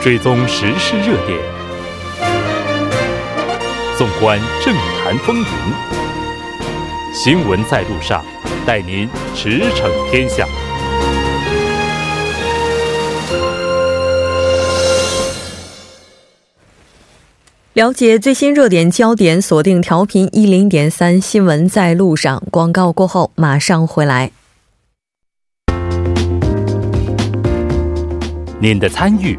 追踪时事热点，纵观政坛风云，新闻在路上，带您驰骋天下。了解最新热点焦点，锁定调频一零点三新闻在路上。广告过后马上回来。您的参与，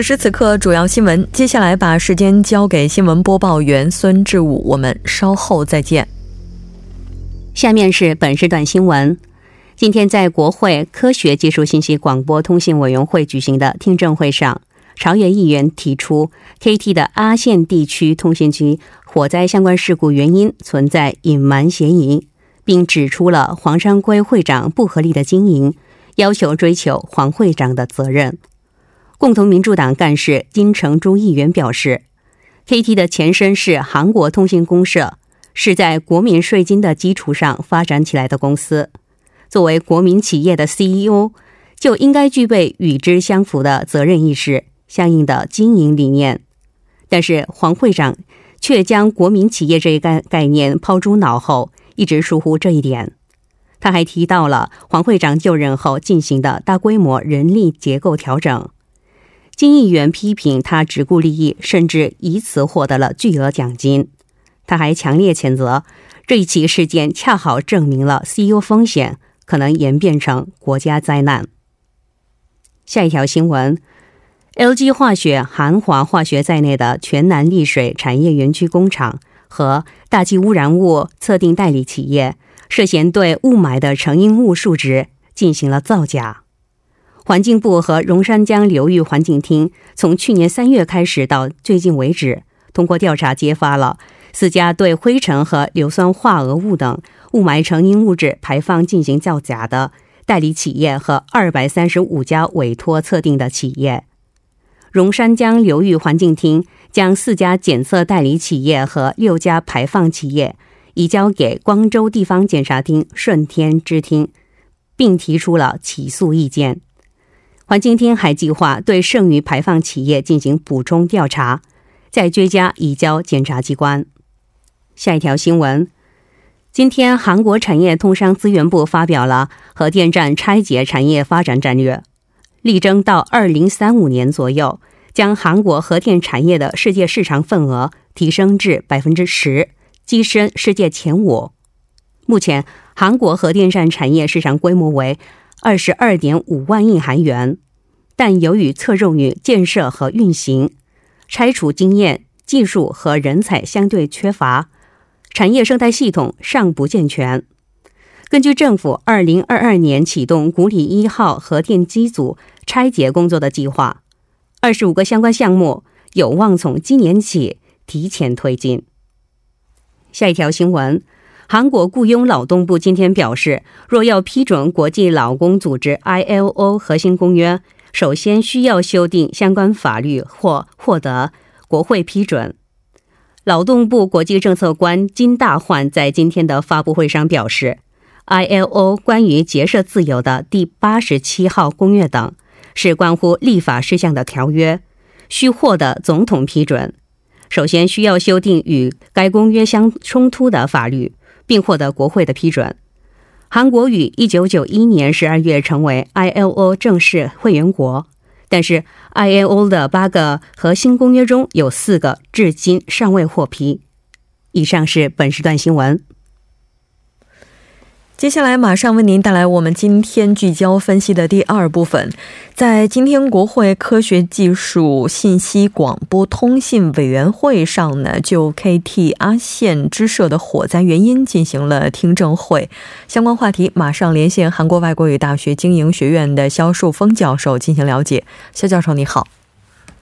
此时此刻，主要新闻。接下来把时间交给新闻播报员孙志武，我们稍后再见。下面是本时段新闻。今天在国会科学技术信息广播通信委员会举行的听证会上，朝野议员提出，KT 的阿县地区通信局火灾相关事故原因存在隐瞒嫌疑，并指出了黄山圭会长不合理的经营，要求追求黄会长的责任。共同民主党干事金成洙议员表示，KT 的前身是韩国通信公社，是在国民税金的基础上发展起来的公司。作为国民企业的 CEO，就应该具备与之相符的责任意识、相应的经营理念。但是黄会长却将国民企业这一概概念抛诸脑后，一直疏忽这一点。他还提到了黄会长就任后进行的大规模人力结构调整。金议员批评他只顾利益，甚至以此获得了巨额奖金。他还强烈谴责这一起事件，恰好证明了 CEO 风险可能演变成国家灾难。下一条新闻：LG 化学、韩华化学在内的全南丽水产业园区工厂和大气污染物测定代理企业涉嫌对雾霾的成因物数值进行了造假。环境部和榕山江流域环境厅从去年三月开始到最近为止，通过调查揭发了四家对灰尘和硫酸化合物等雾霾成因物质排放进行造假的代理企业和二百三十五家委托测定的企业。榕山江流域环境厅将四家检测代理企业和六家排放企业移交给光州地方检察厅顺天支厅，并提出了起诉意见。环境厅还计划对剩余排放企业进行补充调查，再追加移交检察机关。下一条新闻：今天，韩国产业通商资源部发表了核电站拆解产业发展战略，力争到二零三五年左右，将韩国核电产业的世界市场份额提升至百分之十，跻身世界前五。目前，韩国核电站产业市场规模为。二十二点五万亿韩元，但由于侧重于建设和运行，拆除经验、技术和人才相对缺乏，产业生态系统尚不健全。根据政府二零二二年启动古里一号核电机组拆解工作的计划，二十五个相关项目有望从今年起提前推进。下一条新闻。韩国雇佣劳动部今天表示，若要批准国际劳工组织 ILO 核心公约，首先需要修订相关法律或获得国会批准。劳动部国际政策官金大焕在今天的发布会上表示，ILO 关于结社自由的第八十七号公约等是关乎立法事项的条约，需获得总统批准。首先需要修订与该公约相冲突的法律。并获得国会的批准。韩国于一九九一年十二月成为 ILO 正式会员国，但是 ILO 的八个核心公约中有四个至今尚未获批。以上是本时段新闻。接下来马上为您带来我们今天聚焦分析的第二部分。在今天国会科学技术信息广播通信委员会上呢，就 KT 阿线支社的火灾原因进行了听证会。相关话题马上连线韩国外国语大学经营学院的肖树峰教授进行了解。肖教授，你好。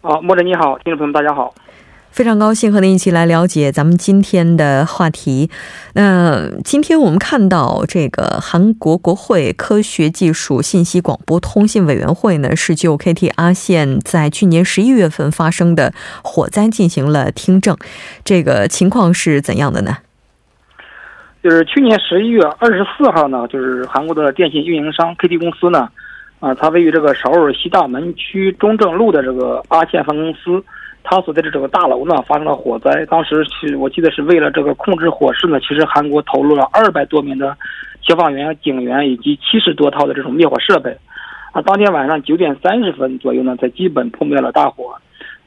啊，莫真你好，听众朋友们大家好。非常高兴和您一起来了解咱们今天的话题。那今天我们看到这个韩国国会科学技术信息广播通信委员会呢，是就 KT 阿线在去年十一月份发生的火灾进行了听证。这个情况是怎样的呢？就是去年十一月二十四号呢，就是韩国的电信运营商 KT 公司呢，啊，它位于这个首尔西大门区中正路的这个阿线分公司。他所在的这个大楼呢，发生了火灾。当时是我记得是为了这个控制火势呢，其实韩国投入了二百多名的消防员、警员以及七十多套的这种灭火设备。啊，当天晚上九点三十分左右呢，才基本扑灭了大火。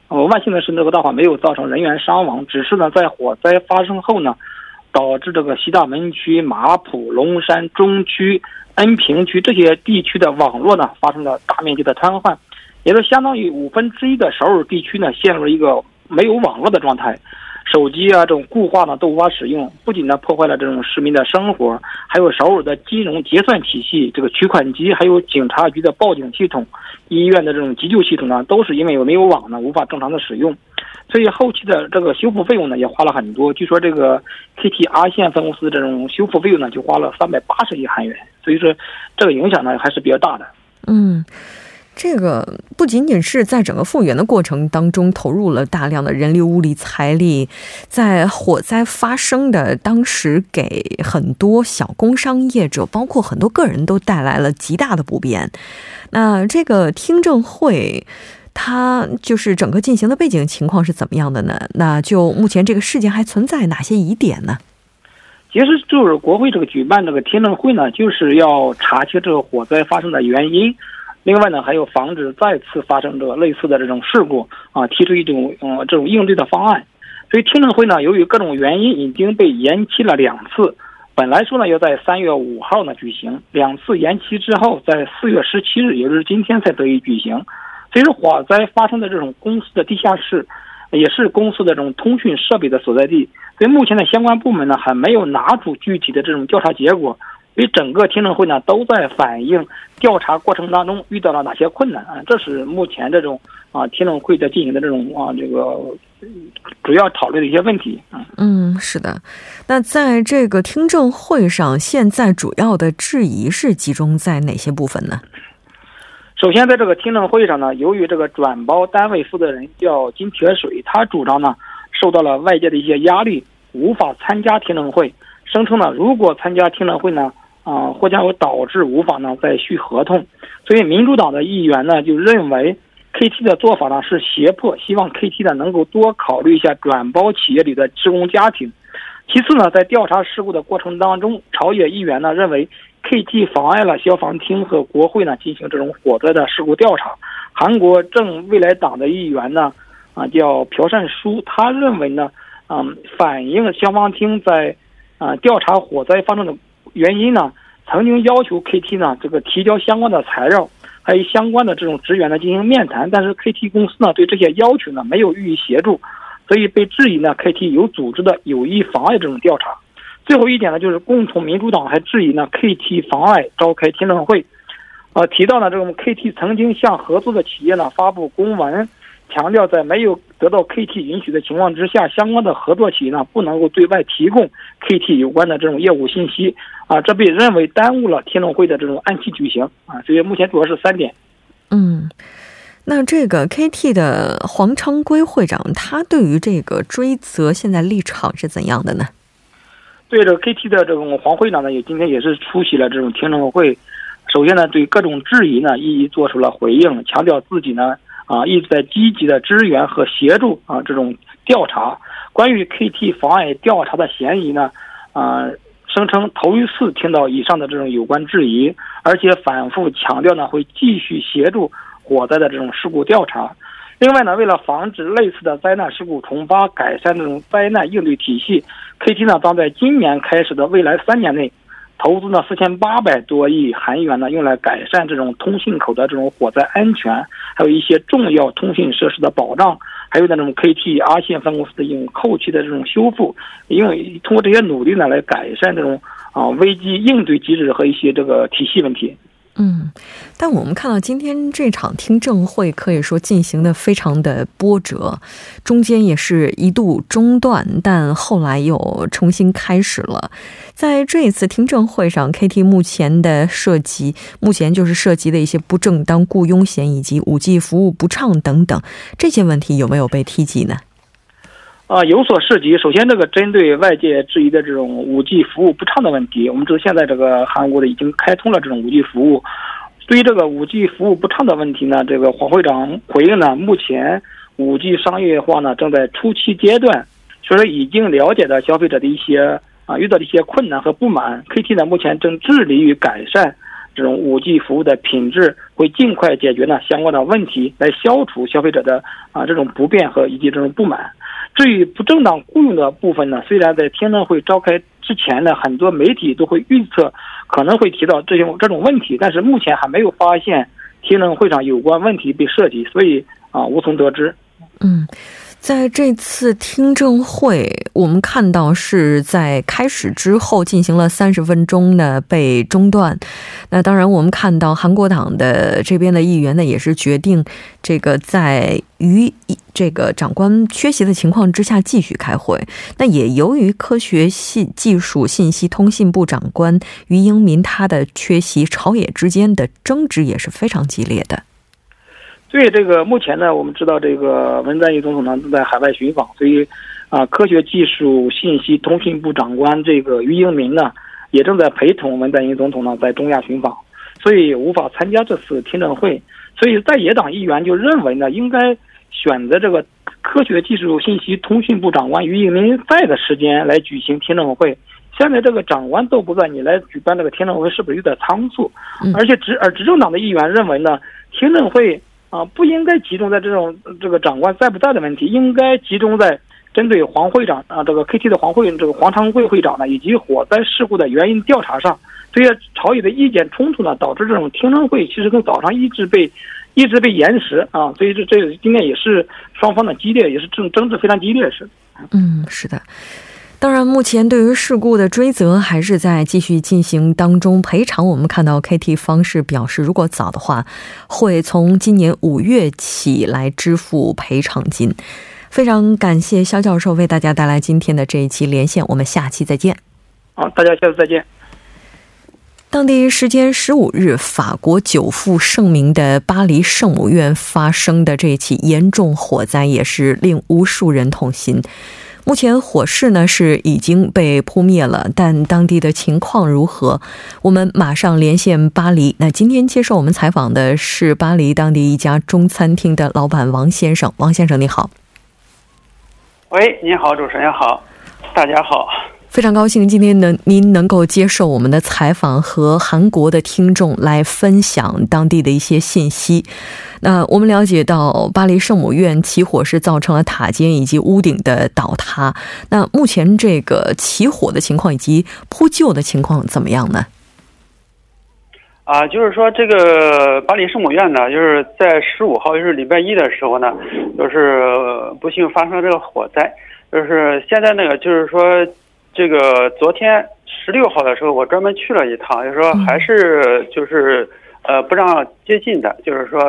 呃，万幸的是，那个大火没有造成人员伤亡，只是呢，在火灾发生后呢，导致这个西大门区、马浦、龙山中区、恩平区这些地区的网络呢，发生了大面积的瘫痪。也就相当于五分之一的首尔地区呢，陷入了一个没有网络的状态，手机啊这种固话呢都无法使用，不仅呢破坏了这种市民的生活，还有首尔的金融结算体系、这个取款机，还有警察局的报警系统、医院的这种急救系统呢，都是因为没有网呢无法正常的使用，所以后期的这个修复费用呢也花了很多。据说这个 KT 阿线分公司这种修复费用呢就花了三百八十亿韩元，所以说这个影响呢还是比较大的。嗯。这个不仅仅是在整个复原的过程当中投入了大量的人力、物力、财力，在火灾发生的当时，给很多小工商业者，包括很多个人都带来了极大的不便。那这个听证会，它就是整个进行的背景情况是怎么样的呢？那就目前这个事件还存在哪些疑点呢？其实就是国会这个举办这个听证会呢，就是要查清这个火灾发生的原因。另外呢，还有防止再次发生这个类似的这种事故啊，提出一种嗯这种应对的方案。所以听证会呢，由于各种原因已经被延期了两次。本来说呢要在三月五号呢举行，两次延期之后，在四月十七日，也就是今天才得以举行。所以说火灾发生的这种公司的地下室，也是公司的这种通讯设备的所在地。所以目前的相关部门呢还没有拿出具体的这种调查结果。所以整个听证会呢，都在反映调查过程当中遇到了哪些困难啊？这是目前这种啊听证会在进行的这种啊这个主要讨论的一些问题啊。嗯，是的。那在这个听证会上，现在主要的质疑是集中在哪些部分呢？首先，在这个听证会上呢，由于这个转包单位负责人叫金铁水，他主张呢受到了外界的一些压力，无法参加听证会，声称呢如果参加听证会呢。啊，或将会导致无法呢再续合同，所以民主党的议员呢就认为，KT 的做法呢是胁迫，希望 KT 呢能够多考虑一下转包企业里的职工家庭。其次呢，在调查事故的过程当中，朝野议员呢认为 KT 妨碍了消防厅和国会呢进行这种火灾的事故调查。韩国正未来党的议员呢，啊叫朴善书，他认为呢，嗯，反映消防厅在啊调查火灾发生的。原因呢？曾经要求 KT 呢这个提交相关的材料，还有相关的这种职员呢进行面谈，但是 KT 公司呢对这些要求呢没有予以协助，所以被质疑呢 KT 有组织的有意妨碍这种调查。最后一点呢就是共同民主党还质疑呢 KT 妨碍召开听证会，呃提到呢这种 KT 曾经向合作的企业呢发布公文。强调，在没有得到 KT 允许的情况之下，相关的合作企业呢不能够对外提供 KT 有关的这种业务信息啊，这被认为耽误了听证会的这种按期举行啊。所以目前主要是三点。嗯，那这个 KT 的黄昌圭会长，他对于这个追责现在立场是怎样的呢？对这个 KT 的这种黄会长呢，也今天也是出席了这种听证会，首先呢对各种质疑呢一一做出了回应，强调自己呢。啊，一直在积极的支援和协助啊，这种调查。关于 KT 妨碍调查的嫌疑呢，啊，声称头一次听到以上的这种有关质疑，而且反复强调呢，会继续协助火灾的这种事故调查。另外呢，为了防止类似的灾难事故重发，改善这种灾难应对体系，KT 呢将在今年开始的未来三年内。投资呢四千八百多亿韩元呢，用来改善这种通信口的这种火灾安全，还有一些重要通信设施的保障，还有那种 KT 阿线分公司的用后期的这种修复，因为通过这些努力呢，来改善这种啊危机应对机制和一些这个体系问题。嗯，但我们看到今天这场听证会可以说进行的非常的波折，中间也是一度中断，但后来又重新开始了。在这一次听证会上，KT 目前的涉及，目前就是涉及的一些不正当雇佣险以及五 G 服务不畅等等这些问题有没有被提及呢？啊，有所涉及。首先，这个针对外界质疑的这种五 G 服务不畅的问题，我们知道现在这个韩国的已经开通了这种五 G 服务。对于这个五 G 服务不畅的问题呢，这个黄会长回应呢，目前五 G 商业化呢正在初期阶段，所以说已经了解到消费者的一些啊遇到的一些困难和不满。KT 呢目前正致力于改善这种五 G 服务的品质，会尽快解决呢相关的问题，来消除消费者的啊这种不便和以及这种不满。至于不正当雇佣的部分呢，虽然在听证会召开之前呢，很多媒体都会预测可能会提到这种这种问题，但是目前还没有发现听证会上有关问题被涉及，所以啊无从得知。嗯。在这次听证会，我们看到是在开始之后进行了三十分钟呢被中断。那当然，我们看到韩国党的这边的议员呢，也是决定这个在于这个长官缺席的情况之下继续开会。那也由于科学信技术信息通信部长官于英民他的缺席，朝野之间的争执也是非常激烈的。对这个，目前呢，我们知道这个文在寅总统呢正在海外寻访，所以啊，科学技术信息通讯部长官这个于英明呢，也正在陪同文在寅总统呢在中亚寻访，所以无法参加这次听证会。所以在野党议员就认为呢，应该选择这个科学技术信息通讯部长官于英明在的时间来举行听证会。现在这个长官都不在，你来举办这个听证会是不是有点仓促？而且执而执政党的议员认为呢，听证会。啊，不应该集中在这种这个长官在不在的问题，应该集中在针对黄会长啊，这个 KT 的黄会这个黄昌贵会长呢，以及火灾事故的原因调查上。这些朝野的意见冲突呢，导致这种听证会其实从早上一直被一直被延时啊，所以这这今天也是双方的激烈，也是争争执非常激烈是。嗯，是的。当然，目前对于事故的追责还是在继续进行当中。赔偿，我们看到 KT 方式表示，如果早的话，会从今年五月起来支付赔偿金。非常感谢肖教授为大家带来今天的这一期连线，我们下期再见。好，大家下次再见。当地时间十五日，法国久负盛名的巴黎圣母院发生的这起严重火灾，也是令无数人痛心。目前火势呢是已经被扑灭了，但当地的情况如何？我们马上连线巴黎。那今天接受我们采访的是巴黎当地一家中餐厅的老板王先生。王先生，你好。喂，你好，主持人好，大家好。非常高兴今天能您能够接受我们的采访，和韩国的听众来分享当地的一些信息。那我们了解到，巴黎圣母院起火是造成了塔尖以及屋顶的倒塌。那目前这个起火的情况以及扑救的情况怎么样呢？啊，就是说这个巴黎圣母院呢，就是在十五号，就是礼拜一的时候呢，就是不幸发生这个火灾。就是现在那个，就是说。这个昨天十六号的时候，我专门去了一趟，就是说还是就是呃不让接近的，就是说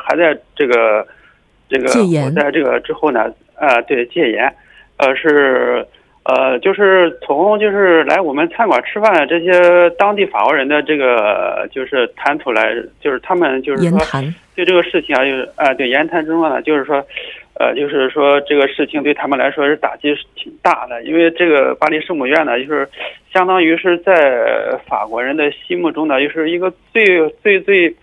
还在这个这个我在这个之后呢，呃对戒严，呃是呃就是从就是来我们餐馆吃饭的这些当地法国人的这个就是谈吐来，就是他们就是说对这个事情啊，就是啊对言谈之中呢，就是说。呃，就是说这个事情对他们来说是打击是挺大的，因为这个巴黎圣母院呢，就是相当于是在法国人的心目中呢，就是一个最最最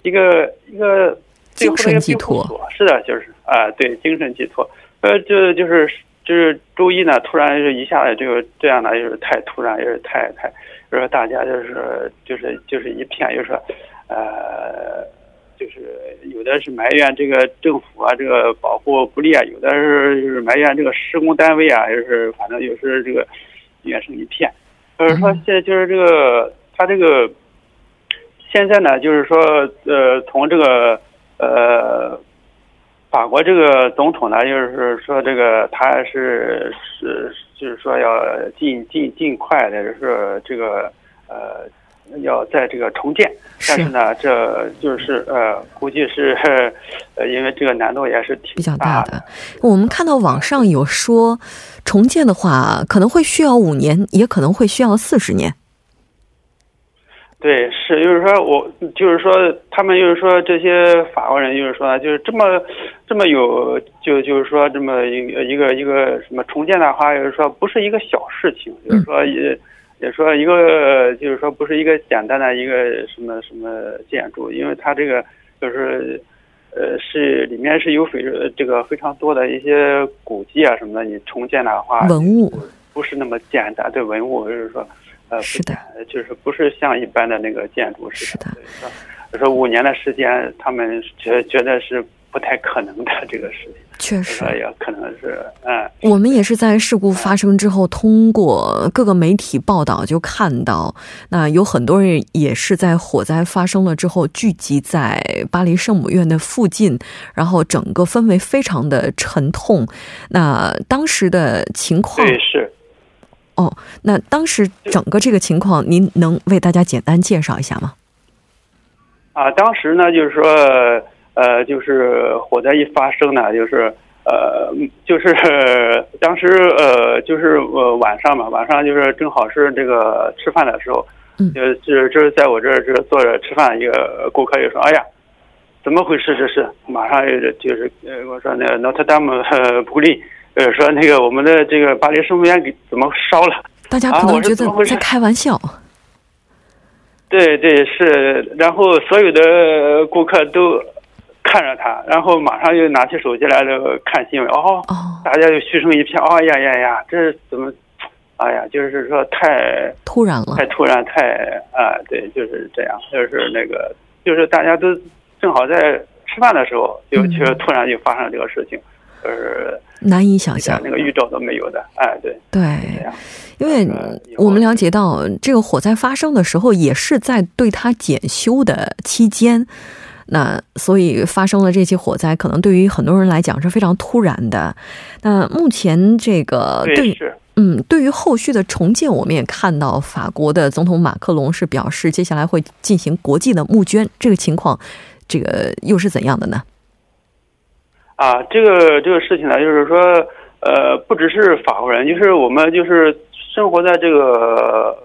一个一个精神寄托。是的，就是啊，对，精神寄托。呃，就就是就是周一呢，突然一下子就这样的，就是太突然，也是太太，就是大家就是就是就是一片，就是说呃。就是有的是埋怨这个政府啊，这个保护不力啊；有的是就是埋怨这个施工单位啊，就是反正就是这个怨声一片。就是说现在就是这个他这个现在呢，就是说呃，从这个呃法国这个总统呢，就是说这个他是是就是说要尽尽尽快的，就是这个呃要在这个重建，但是呢，这就是呃估计是 呃因为这个难度也是挺比较大大的。我们看到网上有说，重建的话可能会需要五年，也可能会需要四十年。对，是，就是说我，就是说，他们就是说这些法国人，就是说，就是这么，这么有，就就是说这么一个一个一个什么重建的话，就是说不是一个小事情，就是说也也说一个，就是说不是一个简单的一个什么什么建筑，因为它这个就是，呃，是里面是有非这个非常多的一些古迹啊什么的，你重建的话，文物不是那么简单，对文物就是说。呃，是的，就是不是像一般的那个建筑是的。说说五年的时间，他们觉觉得是不太可能的这个事情。确实，也可能是，嗯。我们也是在事故发生之后，通过各个媒体报道就看到，那有很多人也是在火灾发生了之后聚集在巴黎圣母院的附近，然后整个氛围非常的沉痛。那当时的情况对是。哦，那当时整个这个情况，您能为大家简单介绍一下吗？啊，当时呢，就是说，呃，就是火灾一发生呢，就是呃，就是 当时呃，就是呃晚上嘛，晚上就是正好是这个吃饭的时候，嗯，就就是就是在我这儿这坐着吃饭，一个顾客就说：“哎呀，怎么回事？这是？”马上就是呃，我说那个 Notre Dame 不利。呃，说那个我们的这个巴黎圣母院给怎么烧了？大家可能觉得在开玩笑。啊、对对是，然后所有的顾客都看着他，然后马上又拿起手机来了看新闻。哦，哦大家就嘘声一片。哦呀呀呀，这是怎么？哎呀，就是说太突然了，太突然，太啊，对，就是这样，就是那个，就是大家都正好在吃饭的时候，就就突然就发生这个事情，就是。难以想象，那个预兆都没有的，哎，对，对，因为我们了解到，这个火灾发生的时候也是在对它检修的期间，那所以发生了这起火灾，可能对于很多人来讲是非常突然的。那目前这个对，嗯，对于后续的重建，我们也看到法国的总统马克龙是表示，接下来会进行国际的募捐，这个情况，这个又是怎样的呢？啊，这个这个事情呢，就是说，呃，不只是法国人，就是我们就是生活在这个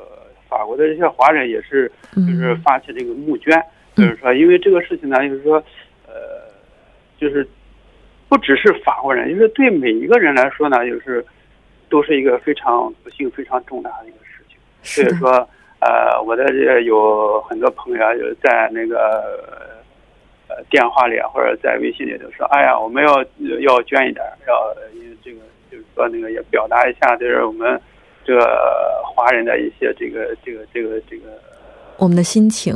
法国的这些华人，也是就是发起这个募捐，嗯、就是说，因为这个事情呢，就是说，呃，就是不只是法国人，就是对每一个人来说呢，就是都是一个非常不幸、非常重大的一个事情。所以说，呃，我的这有很多朋友就是在那个。呃，电话里啊或者在微信里头说，哎呀，我们要要捐一点，要因为这个就是说那个也表达一下，就是我们这个华人的一些这个这个这个这个我们的心情。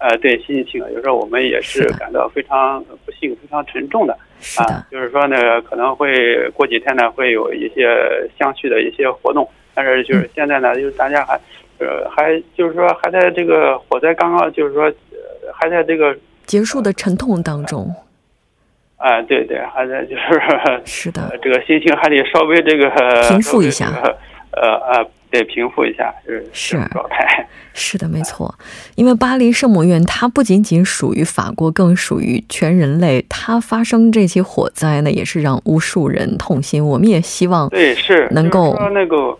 呃，对心情，有时候我们也是感到非常不幸、非常沉重的。是的、啊，就是说呢，可能会过几天呢会有一些相续的一些活动，但是就是现在呢，就是大家还呃还就是说还在这个火灾刚刚就是说还在这个。结束的沉痛当中，啊，对对，还在就是是的，这个心情还得稍微这个平复一下，呃呃，得平复一下，是是状态，是的，没错。因为巴黎圣母院它不仅仅属于法国，更属于全人类。它发生这起火灾呢，也是让无数人痛心。我们也希望对是能够那个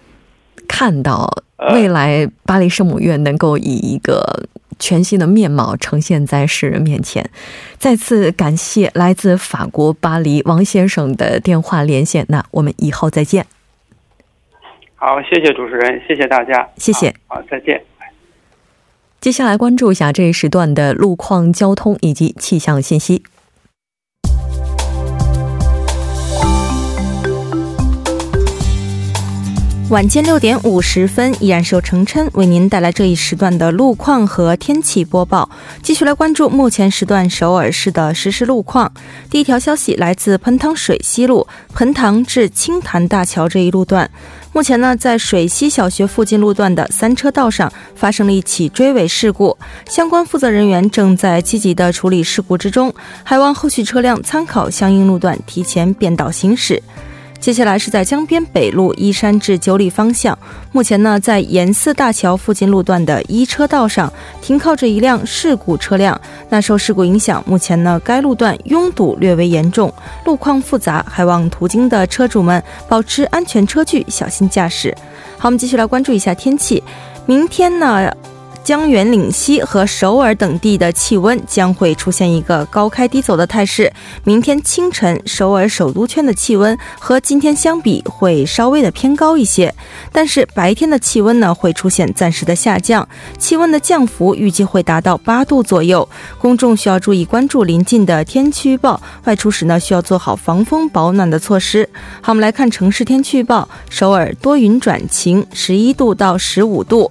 看到未来巴黎圣母院能够以一个。全新的面貌呈现在世人面前。再次感谢来自法国巴黎王先生的电话连线。那我们以后再见。好，谢谢主持人，谢谢大家，谢谢。好，好再见。接下来关注一下这一时段的路况、交通以及气象信息。晚间六点五十分，依然是由程琛为您带来这一时段的路况和天气播报。继续来关注目前时段首尔市的实时路况。第一条消息来自盆塘水西路盆塘至青潭大桥这一路段，目前呢，在水西小学附近路段的三车道上发生了一起追尾事故，相关负责人员正在积极的处理事故之中，还望后续车辆参考相应路段提前变道行驶。接下来是在江边北路依山至九里方向，目前呢，在沿寺大桥附近路段的一车道上停靠着一辆事故车辆。那受事故影响，目前呢，该路段拥堵略为严重，路况复杂，还望途经的车主们保持安全车距，小心驾驶。好，我们继续来关注一下天气，明天呢？江源岭西和首尔等地的气温将会出现一个高开低走的态势。明天清晨，首尔首都圈的气温和今天相比会稍微的偏高一些，但是白天的气温呢会出现暂时的下降，气温的降幅预计会达到八度左右。公众需要注意关注临近的天气预报，外出时呢需要做好防风保暖的措施。好，我们来看城市天气预报：首尔多云转晴，十一度到十五度。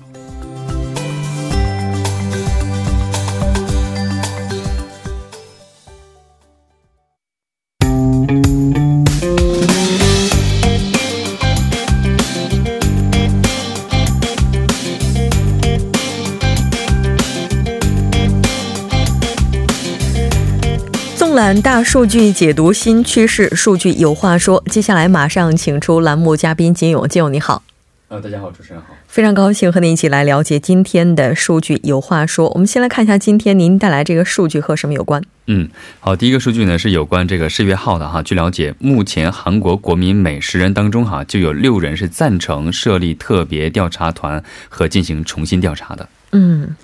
大数据解读新趋势，数据有话说。接下来马上请出栏目嘉宾金勇，金勇你好。呃，大家好，主持人好，非常高兴和您一起来了解今天的数据有话说。我们先来看一下今天您带来这个数据和什么有关？嗯，好，第一个数据呢是有关这个世越号的哈。据了解，目前韩国国民每十人当中哈就有六人是赞成设立特别调查团和进行重新调查的。嗯，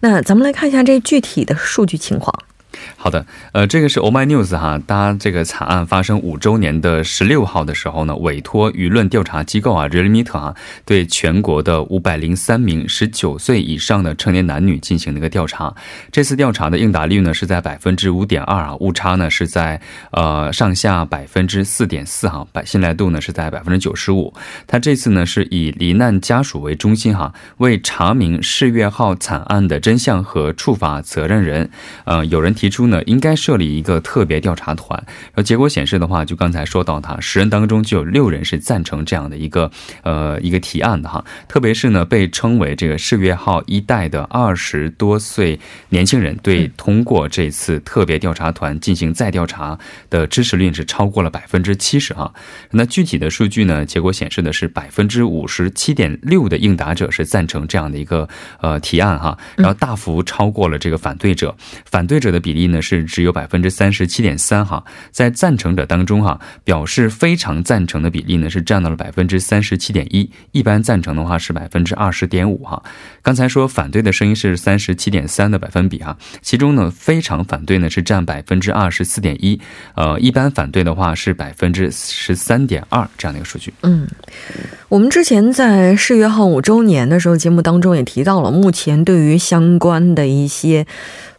那咱们来看一下这具体的数据情况。好的，呃，这个是 Oh My News 哈，当这个惨案发生五周年的十六号的时候呢，委托舆论调查机构啊 r e a l m e t 啊，对全国的五百零三名十九岁以上的成年男女进行了一个调查。这次调查的应答率呢是在百分之五点二啊，误差呢是在呃上下百分之四点四哈，百信赖度呢是在百分之九十五。他这次呢是以罹难家属为中心哈，为查明世越号惨案的真相和处罚责任人。呃，有人提。提出呢，应该设立一个特别调查团。然后结果显示的话，就刚才说到，他十人当中就有六人是赞成这样的一个呃一个提案的哈。特别是呢，被称为这个世越号一代的二十多岁年轻人，对通过这次特别调查团进行再调查的支持率是超过了百分之七十哈。那具体的数据呢，结果显示的是百分之五十七点六的应答者是赞成这样的一个呃提案哈，然后大幅超过了这个反对者，反对者的比比例。呢是只有百分之三十七点三哈，在赞成者当中哈，表示非常赞成的比例呢是占到了百分之三十七点一，一般赞成的话是百分之二十点五哈。刚才说反对的声音是三十七点三的百分比哈，其中呢非常反对呢是占百分之二十四点一，呃，一般反对的话是百分之十三点二这样的一个数据。嗯，我们之前在世越号五周年的时候节目当中也提到了，目前对于相关的一些。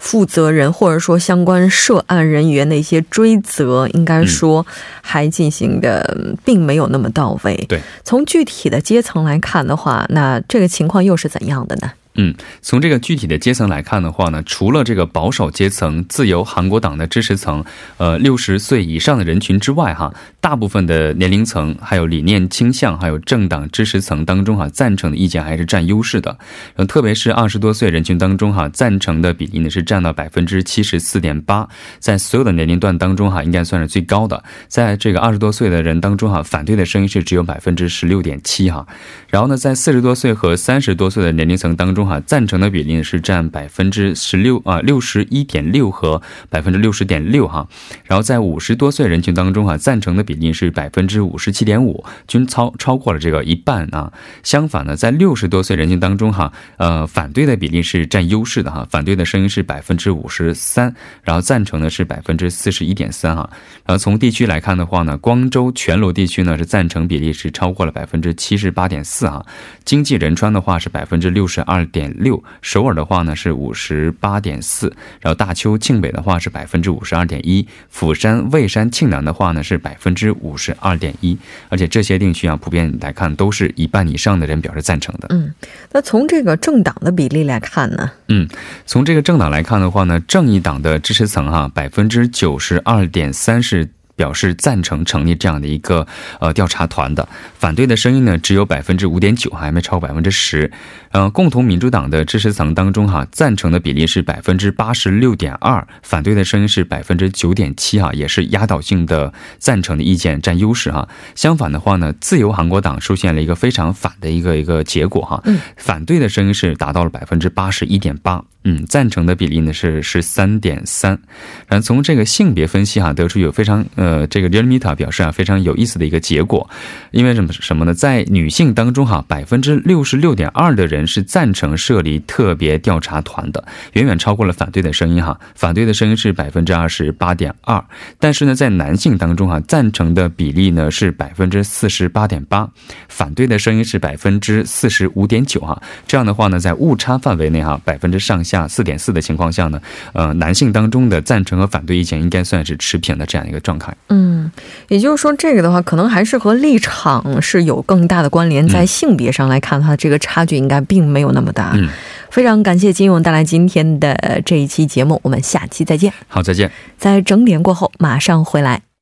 负责人或者说相关涉案人员的一些追责，应该说还进行的并没有那么到位。对，从具体的阶层来看的话，那这个情况又是怎样的呢？嗯，从这个具体的阶层来看的话呢，除了这个保守阶层、自由韩国党的支持层，呃，六十岁以上的人群之外，哈，大部分的年龄层、还有理念倾向、还有政党支持层当中，哈，赞成的意见还是占优势的。嗯，特别是二十多岁人群当中，哈，赞成的比例呢是占到百分之七十四点八，在所有的年龄段当中，哈，应该算是最高的。在这个二十多岁的人当中，哈，反对的声音是只有百分之十六点七，哈。然后呢，在四十多岁和三十多岁的年龄层当中，哈，赞成的比例是占百分之十六啊，六十一点六和百分之六十点六哈。然后在五十多岁人群当中哈，赞成的比例是百分之五十七点五，均超超过了这个一半啊。相反呢，在六十多岁人群当中哈，呃，反对的比例是占优势的哈，反对的声音是百分之五十三，然后赞成的是百分之四十一点三哈。然后从地区来看的话呢，光州全罗地区呢是赞成比例是超过了百分之七十八点四啊。经济仁川的话是百分之六十二。点六，首尔的话呢是五十八点四，然后大邱庆北的话是百分之五十二点一，釜山、蔚山、庆南的话呢是百分之五十二点一，而且这些地区啊，普遍来看都是一半以上的人表示赞成的。嗯，那从这个政党的比例来看呢？嗯，从这个政党来看的话呢，正义党的支持层哈，百分之九十二点三是。表示赞成成立这样的一个呃调查团的，反对的声音呢只有百分之五点九，还没超过百分之十。呃，共同民主党的支持层当中哈，赞成的比例是百分之八十六点二，反对的声音是百分之九点七哈，也是压倒性的赞成的意见占优势哈。相反的话呢，自由韩国党出现了一个非常反的一个一个结果哈，嗯，反对的声音是达到了百分之八十一点八，嗯，赞成的比例呢是十三点三。然后从这个性别分析哈，得出有非常呃这个 Realmita 表示啊非常有意思的一个结果，因为什么什么呢？在女性当中哈，百分之六十六点二的人。是赞成设立特别调查团的，远远超过了反对的声音哈。反对的声音是百分之二十八点二，但是呢，在男性当中哈，赞成的比例呢是百分之四十八点八，反对的声音是百分之四十五点九哈。这样的话呢，在误差范围内哈，百分之上下四点四的情况下呢，呃，男性当中的赞成和反对意见应该算是持平的这样一个状态。嗯，也就是说，这个的话，可能还是和立场是有更大的关联。在性别上来看，它这个差距应该。并没有那么大。嗯，非常感谢金勇带来今天的这一期节目，我们下期再见。好，再见。在整点过后马上回来。